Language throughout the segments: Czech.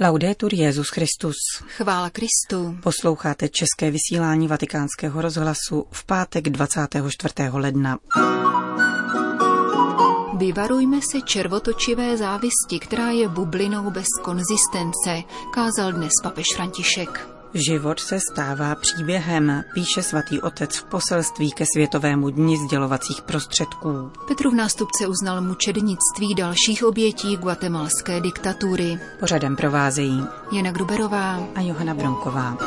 Laudetur Jezus Christus. Chvála Kristu. Posloucháte české vysílání Vatikánského rozhlasu v pátek 24. ledna. Vyvarujme se červotočivé závisti, která je bublinou bez konzistence, kázal dnes papež František. Život se stává příběhem, píše svatý otec v poselství ke Světovému dni sdělovacích prostředků. Petrův nástupce uznal mučednictví dalších obětí guatemalské diktatury. Pořadem provázejí Jana Gruberová a Johana Bronková.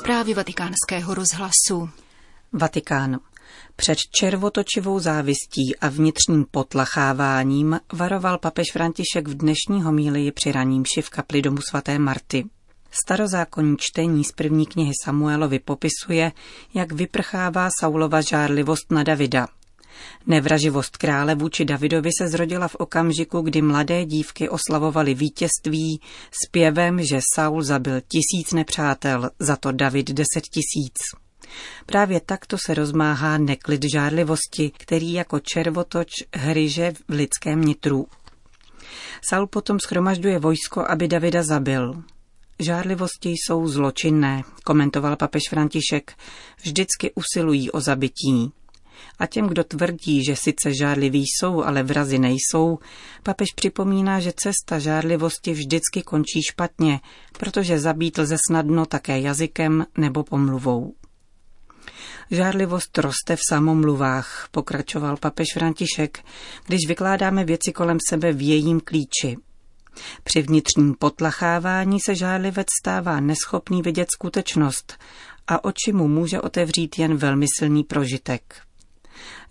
Zprávy vatikánského rozhlasu. Vatikán. Před červotočivou závistí a vnitřním potlacháváním varoval papež František v dnešní homílii při raním v kapli domu svaté Marty. Starozákonní čtení z první knihy Samuelovi popisuje, jak vyprchává Saulova žárlivost na Davida. Nevraživost krále vůči Davidovi se zrodila v okamžiku, kdy mladé dívky oslavovaly vítězství zpěvem, že Saul zabil tisíc nepřátel, za to David deset tisíc. Právě takto se rozmáhá neklid žárlivosti, který jako červotoč hryže v lidském nitru. Saul potom schromažďuje vojsko, aby Davida zabil. Žárlivosti jsou zločinné, komentoval papež František, vždycky usilují o zabití. A těm, kdo tvrdí, že sice žárliví jsou, ale vrazy nejsou, papež připomíná, že cesta žárlivosti vždycky končí špatně, protože zabít lze snadno také jazykem nebo pomluvou. Žárlivost roste v samomluvách, pokračoval papež František, když vykládáme věci kolem sebe v jejím klíči. Při vnitřním potlachávání se žárlivec stává neschopný vidět skutečnost a oči mu může otevřít jen velmi silný prožitek.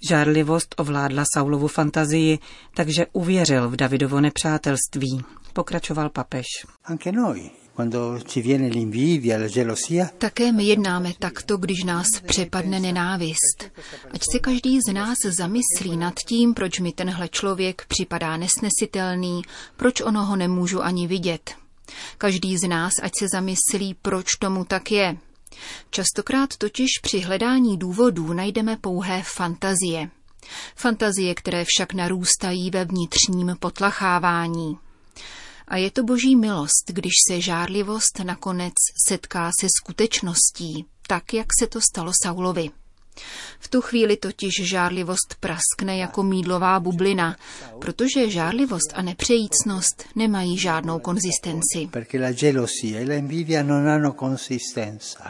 Žárlivost ovládla Saulovu fantazii, takže uvěřil v Davidovo nepřátelství, pokračoval papež. Anche noi také my jednáme takto, když nás přepadne nenávist. Ať se každý z nás zamyslí nad tím, proč mi tenhle člověk připadá nesnesitelný, proč ono ho nemůžu ani vidět. Každý z nás ať se zamyslí, proč tomu tak je. Častokrát totiž při hledání důvodů najdeme pouhé fantazie. Fantazie, které však narůstají ve vnitřním potlachávání. A je to boží milost, když se žárlivost nakonec setká se skutečností, tak jak se to stalo Saulovi. V tu chvíli totiž žárlivost praskne jako mídlová bublina, protože žárlivost a nepřejícnost nemají žádnou konzistenci.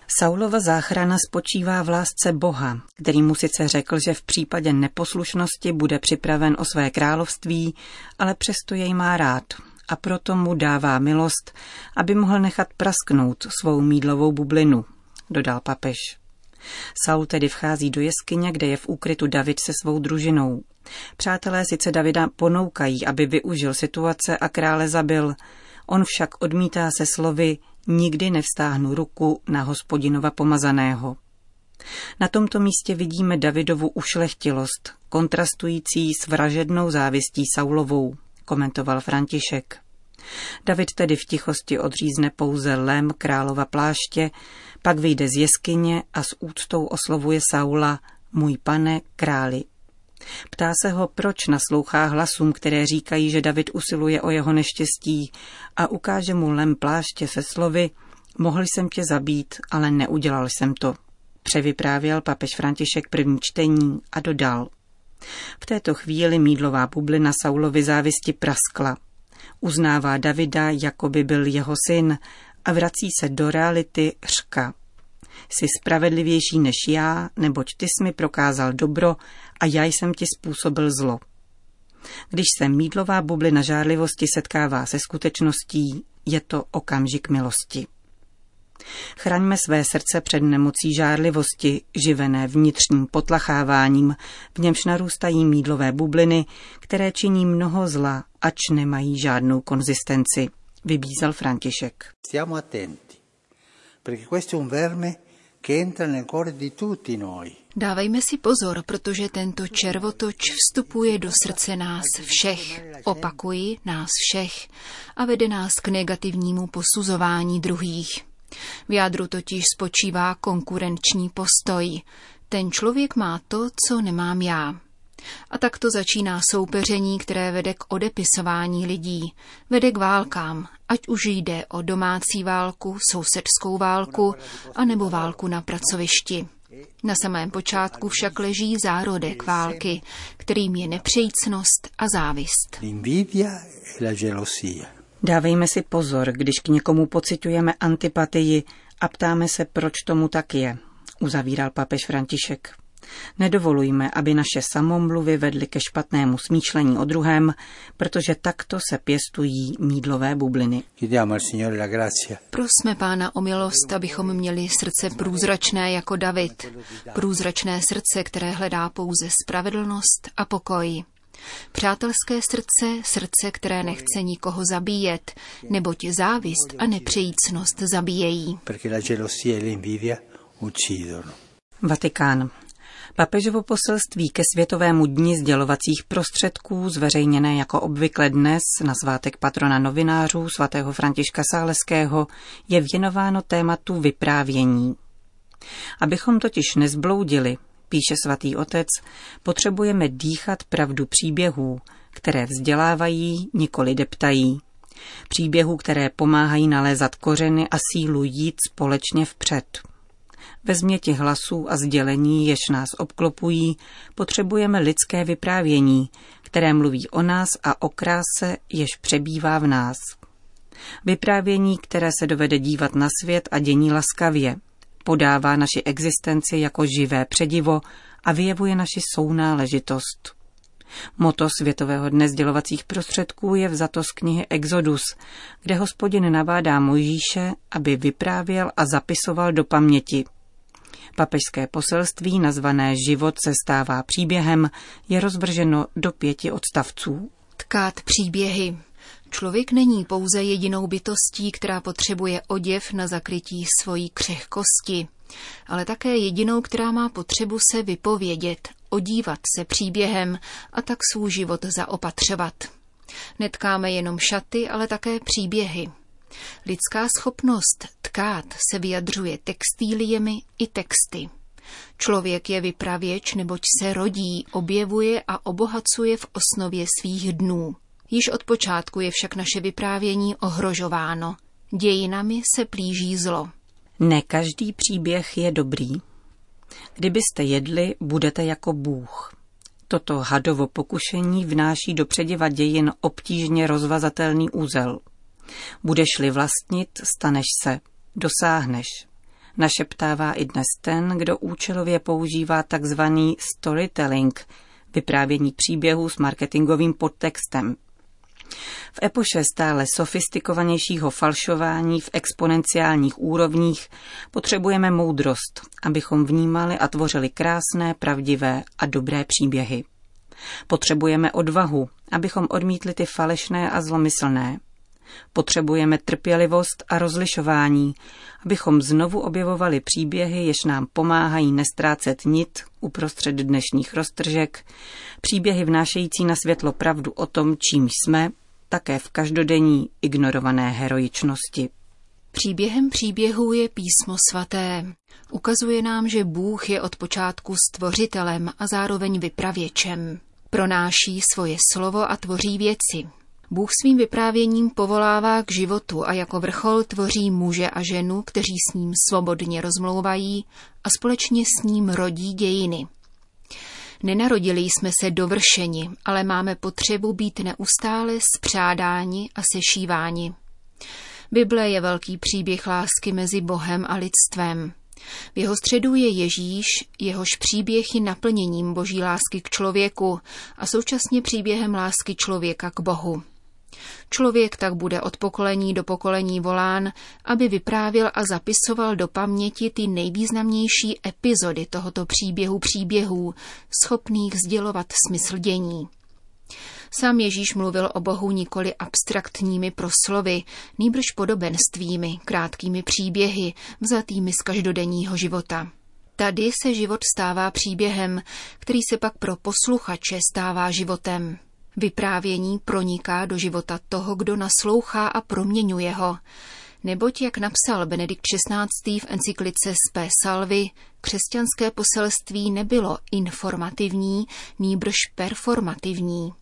Saulova záchrana spočívá v lásce Boha, který mu sice řekl, že v případě neposlušnosti bude připraven o své království, ale přesto jej má rád a proto mu dává milost, aby mohl nechat prasknout svou mídlovou bublinu, dodal papež. Saul tedy vchází do jeskyně, kde je v úkrytu David se svou družinou. Přátelé sice Davida ponoukají, aby využil situace a krále zabil. On však odmítá se slovy nikdy nevstáhnu ruku na hospodinova pomazaného. Na tomto místě vidíme Davidovu ušlechtilost, kontrastující s vražednou závistí Saulovou komentoval František. David tedy v tichosti odřízne pouze lem králova pláště, pak vyjde z jeskyně a s úctou oslovuje Saula, můj pane králi. Ptá se ho, proč naslouchá hlasům, které říkají, že David usiluje o jeho neštěstí a ukáže mu lem pláště se slovy, mohl jsem tě zabít, ale neudělal jsem to. Převyprávěl papež František první čtení a dodal. V této chvíli mídlová bublina Saulovi závisti praskla. Uznává Davida, jako by byl jeho syn a vrací se do reality řka. Jsi spravedlivější než já, neboť ty jsi mi prokázal dobro a já jsem ti způsobil zlo. Když se mídlová bublina žárlivosti setkává se skutečností, je to okamžik milosti. Chraňme své srdce před nemocí žárlivosti, živené vnitřním potlacháváním, v němž narůstají mídlové bubliny, které činí mnoho zla, ač nemají žádnou konzistenci, vybízel František. Stiamo attenti, perché questo è un verme che entra nel cuore di tutti noi. Dávejme si pozor, protože tento červotoč vstupuje do srdce nás všech, opakuji, nás všech, a vede nás k negativnímu posuzování druhých. V jádru totiž spočívá konkurenční postoj. Ten člověk má to, co nemám já. A tak to začíná soupeření, které vede k odepisování lidí, vede k válkám, ať už jde o domácí válku, sousedskou válku, anebo válku na pracovišti. Na samém počátku však leží zárodek války, kterým je nepřejícnost a závist. Dávejme si pozor, když k někomu pocitujeme antipatii a ptáme se, proč tomu tak je, uzavíral papež František. Nedovolujme, aby naše samomluvy vedly ke špatnému smýšlení o druhém, protože takto se pěstují mídlové bubliny. Prosme Pána o milost, abychom měli srdce průzračné jako David. Průzračné srdce, které hledá pouze spravedlnost a pokoj. Přátelské srdce, srdce, které nechce nikoho zabíjet, neboť závist a nepřejícnost zabíjejí. Vatikán. Papežovo poselství ke Světovému dni sdělovacích prostředků, zveřejněné jako obvykle dnes na svátek patrona novinářů svatého Františka Sáleského, je věnováno tématu vyprávění. Abychom totiž nezbloudili, píše svatý otec, potřebujeme dýchat pravdu příběhů, které vzdělávají, nikoli deptají. Příběhů, které pomáhají nalézat kořeny a sílu jít společně vpřed. Ve změti hlasů a sdělení, jež nás obklopují, potřebujeme lidské vyprávění, které mluví o nás a o kráse, jež přebývá v nás. Vyprávění, které se dovede dívat na svět a dění laskavě, podává naši existenci jako živé předivo a vyjevuje naši sounáležitost. Moto Světového dne sdělovacích prostředků je vzato z knihy Exodus, kde hospodin navádá Mojžíše, aby vyprávěl a zapisoval do paměti – Papežské poselství nazvané Život se stává příběhem je rozvrženo do pěti odstavců. Tkát příběhy. Člověk není pouze jedinou bytostí, která potřebuje oděv na zakrytí svojí křehkosti, ale také jedinou, která má potřebu se vypovědět, odívat se příběhem a tak svůj život zaopatřovat. Netkáme jenom šaty, ale také příběhy. Lidská schopnost tkát se vyjadřuje textíliemi i texty. Člověk je vypravěč, neboť se rodí, objevuje a obohacuje v osnově svých dnů. Již od počátku je však naše vyprávění ohrožováno. Dějinami se plíží zlo. Ne každý příběh je dobrý. Kdybyste jedli, budete jako Bůh. Toto hadovo pokušení vnáší do přediva dějin obtížně rozvazatelný úzel – Budeš-li vlastnit, staneš se, dosáhneš. Našeptává i dnes ten, kdo účelově používá takzvaný storytelling, vyprávění příběhů s marketingovým podtextem. V epoše stále sofistikovanějšího falšování v exponenciálních úrovních potřebujeme moudrost, abychom vnímali a tvořili krásné, pravdivé a dobré příběhy. Potřebujeme odvahu, abychom odmítli ty falešné a zlomyslné. Potřebujeme trpělivost a rozlišování, abychom znovu objevovali příběhy, jež nám pomáhají nestrácet nit uprostřed dnešních roztržek, příběhy vnášející na světlo pravdu o tom, čím jsme, také v každodenní ignorované heroičnosti. Příběhem příběhů je písmo svaté. Ukazuje nám, že Bůh je od počátku stvořitelem a zároveň vypravěčem. Pronáší svoje slovo a tvoří věci. Bůh svým vyprávěním povolává k životu a jako vrchol tvoří muže a ženu, kteří s ním svobodně rozmlouvají a společně s ním rodí dějiny. Nenarodili jsme se dovršeni, ale máme potřebu být neustále spřádáni a sešíváni. Bible je velký příběh lásky mezi Bohem a lidstvem. V jeho středu je Ježíš, jehož příběh je naplněním boží lásky k člověku a současně příběhem lásky člověka k Bohu. Člověk tak bude od pokolení do pokolení volán, aby vyprávěl a zapisoval do paměti ty nejvýznamnější epizody tohoto příběhu příběhů, schopných sdělovat smysl dění. Sám Ježíš mluvil o Bohu nikoli abstraktními proslovy, nýbrž podobenstvími, krátkými příběhy, vzatými z každodenního života. Tady se život stává příběhem, který se pak pro posluchače stává životem. Vyprávění proniká do života toho, kdo naslouchá a proměňuje ho. Neboť, jak napsal Benedikt XVI. v encyklice Spe Salvy, křesťanské poselství nebylo informativní, nýbrž performativní.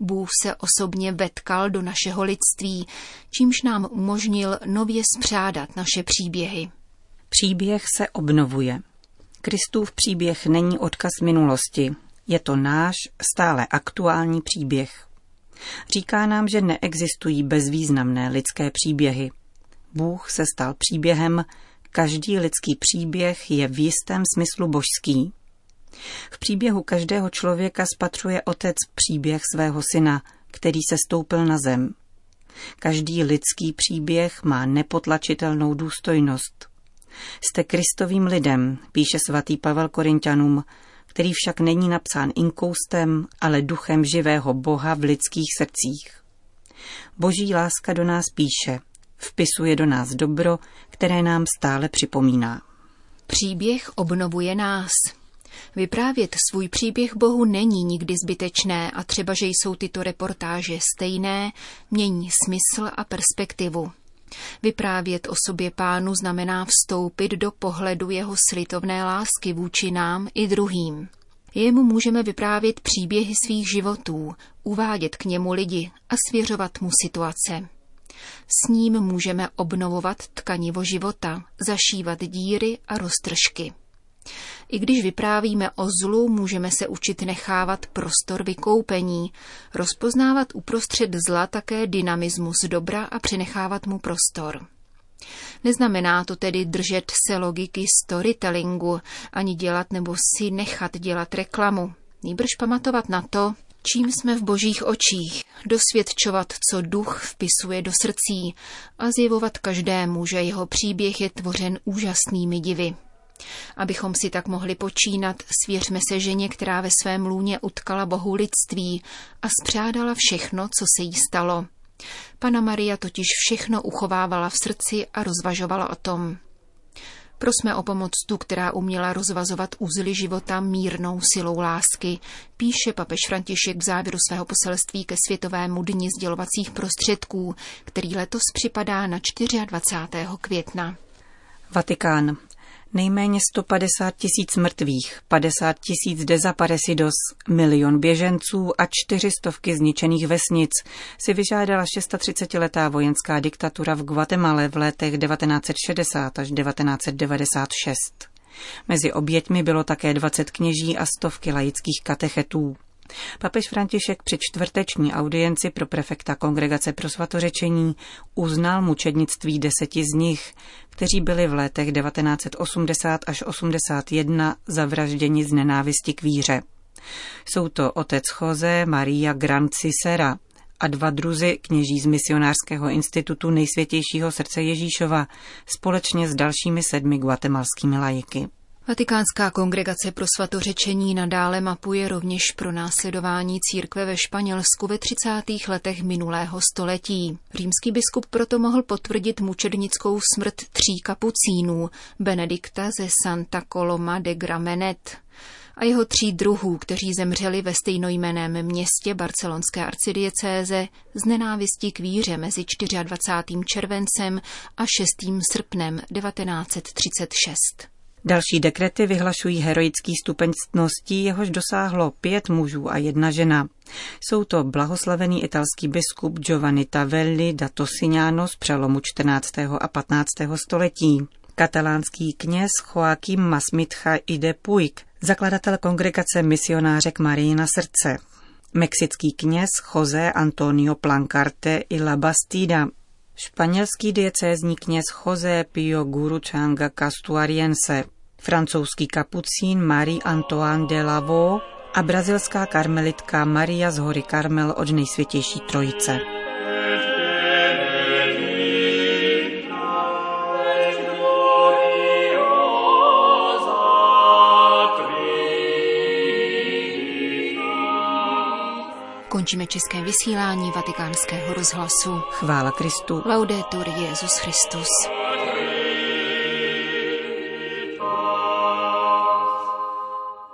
Bůh se osobně vetkal do našeho lidství, čímž nám umožnil nově spřádat naše příběhy. Příběh se obnovuje. Kristův příběh není odkaz minulosti, je to náš stále aktuální příběh. Říká nám, že neexistují bezvýznamné lidské příběhy. Bůh se stal příběhem, každý lidský příběh je v jistém smyslu božský. V příběhu každého člověka spatřuje otec příběh svého syna, který se stoupil na zem. Každý lidský příběh má nepotlačitelnou důstojnost. Jste kristovým lidem, píše svatý Pavel Korintianům, který však není napsán inkoustem, ale duchem živého Boha v lidských srdcích. Boží láska do nás píše, vpisuje do nás dobro, které nám stále připomíná. Příběh obnovuje nás. Vyprávět svůj příběh Bohu není nikdy zbytečné a třeba, že jsou tyto reportáže stejné, mění smysl a perspektivu. Vyprávět o sobě pánu znamená vstoupit do pohledu jeho slitovné lásky vůči nám i druhým. Jemu můžeme vyprávět příběhy svých životů, uvádět k němu lidi a svěřovat mu situace. S ním můžeme obnovovat tkanivo života, zašívat díry a roztržky. I když vyprávíme o zlu, můžeme se učit nechávat prostor vykoupení, rozpoznávat uprostřed zla také dynamismus dobra a přenechávat mu prostor. Neznamená to tedy držet se logiky storytellingu, ani dělat nebo si nechat dělat reklamu. Nýbrž pamatovat na to, čím jsme v božích očích, dosvědčovat, co duch vpisuje do srdcí a zjevovat každému, že jeho příběh je tvořen úžasnými divy. Abychom si tak mohli počínat, svěřme se ženě, která ve svém lůně utkala bohu lidství a spřádala všechno, co se jí stalo. Pana Maria totiž všechno uchovávala v srdci a rozvažovala o tom. Prosme o pomoc tu, která uměla rozvazovat úzly života mírnou silou lásky, píše papež František v závěru svého poselství ke Světovému dni sdělovacích prostředků, který letos připadá na 24. května. Vatikán. Nejméně 150 tisíc mrtvých, 50 tisíc dezaparecidos, milion běženců a čtyřistovky zničených vesnic si vyžádala 630-letá vojenská diktatura v Guatemala v letech 1960 až 1996. Mezi oběťmi bylo také 20 kněží a stovky laických katechetů. Papež František při čtvrteční audienci pro prefekta Kongregace pro svatořečení uznal mučednictví deseti z nich, kteří byli v letech 1980 až 81 zavražděni z nenávisti k víře. Jsou to otec Jose Maria Gran Cicera a dva druzy kněží z misionářského institutu nejsvětějšího srdce Ježíšova společně s dalšími sedmi guatemalskými lajiky. Vatikánská kongregace pro svatořečení nadále mapuje rovněž pro následování církve ve Španělsku ve 30. letech minulého století. Římský biskup proto mohl potvrdit mučednickou smrt tří kapucínů, Benedikta ze Santa Coloma de Gramenet a jeho tří druhů, kteří zemřeli ve stejnojmeném městě barcelonské arcidiecéze z nenávistí k víře mezi 24. červencem a 6. srpnem 1936. Další dekrety vyhlašují heroický stupeň ctností, jehož dosáhlo pět mužů a jedna žena. Jsou to blahoslavený italský biskup Giovanni Tavelli da Tossignano z přelomu 14. a 15. století, katalánský kněz Joaquim Masmitcha de Puig, zakladatel kongregace misionářek Marijina srdce, mexický kněz José Antonio Plancarte y la Bastida, španělský diecézní kněz José Pio Guruchanga Castuariense, francouzský kapucín Marie Antoine de Lavaux a brazilská karmelitka Maria z hory Karmel od nejsvětější trojice. Končíme české vysílání vatikánského rozhlasu. Chvála Kristu. Laudetur Jezus Christus.